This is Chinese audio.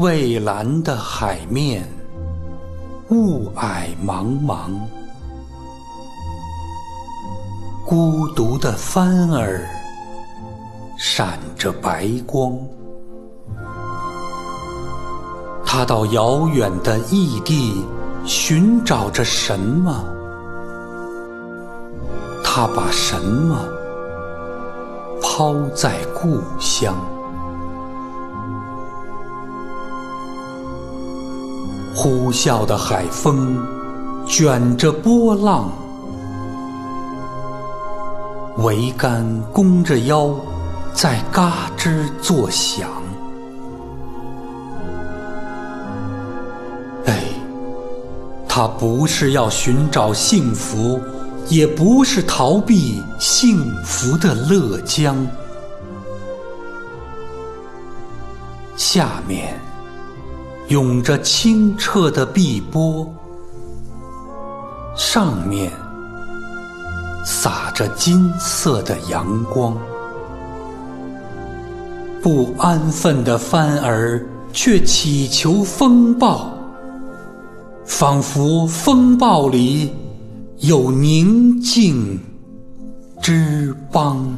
蔚蓝的海面，雾霭茫茫，孤独的帆儿闪着白光。他到遥远的异地寻找着什么？他把什么抛在故乡？呼啸的海风卷着波浪，桅杆弓着腰，在嘎吱作响。哎，他不是要寻找幸福，也不是逃避幸福的乐江。下面。涌着清澈的碧波，上面洒着金色的阳光。不安分的帆儿却祈求风暴，仿佛风暴里有宁静之邦。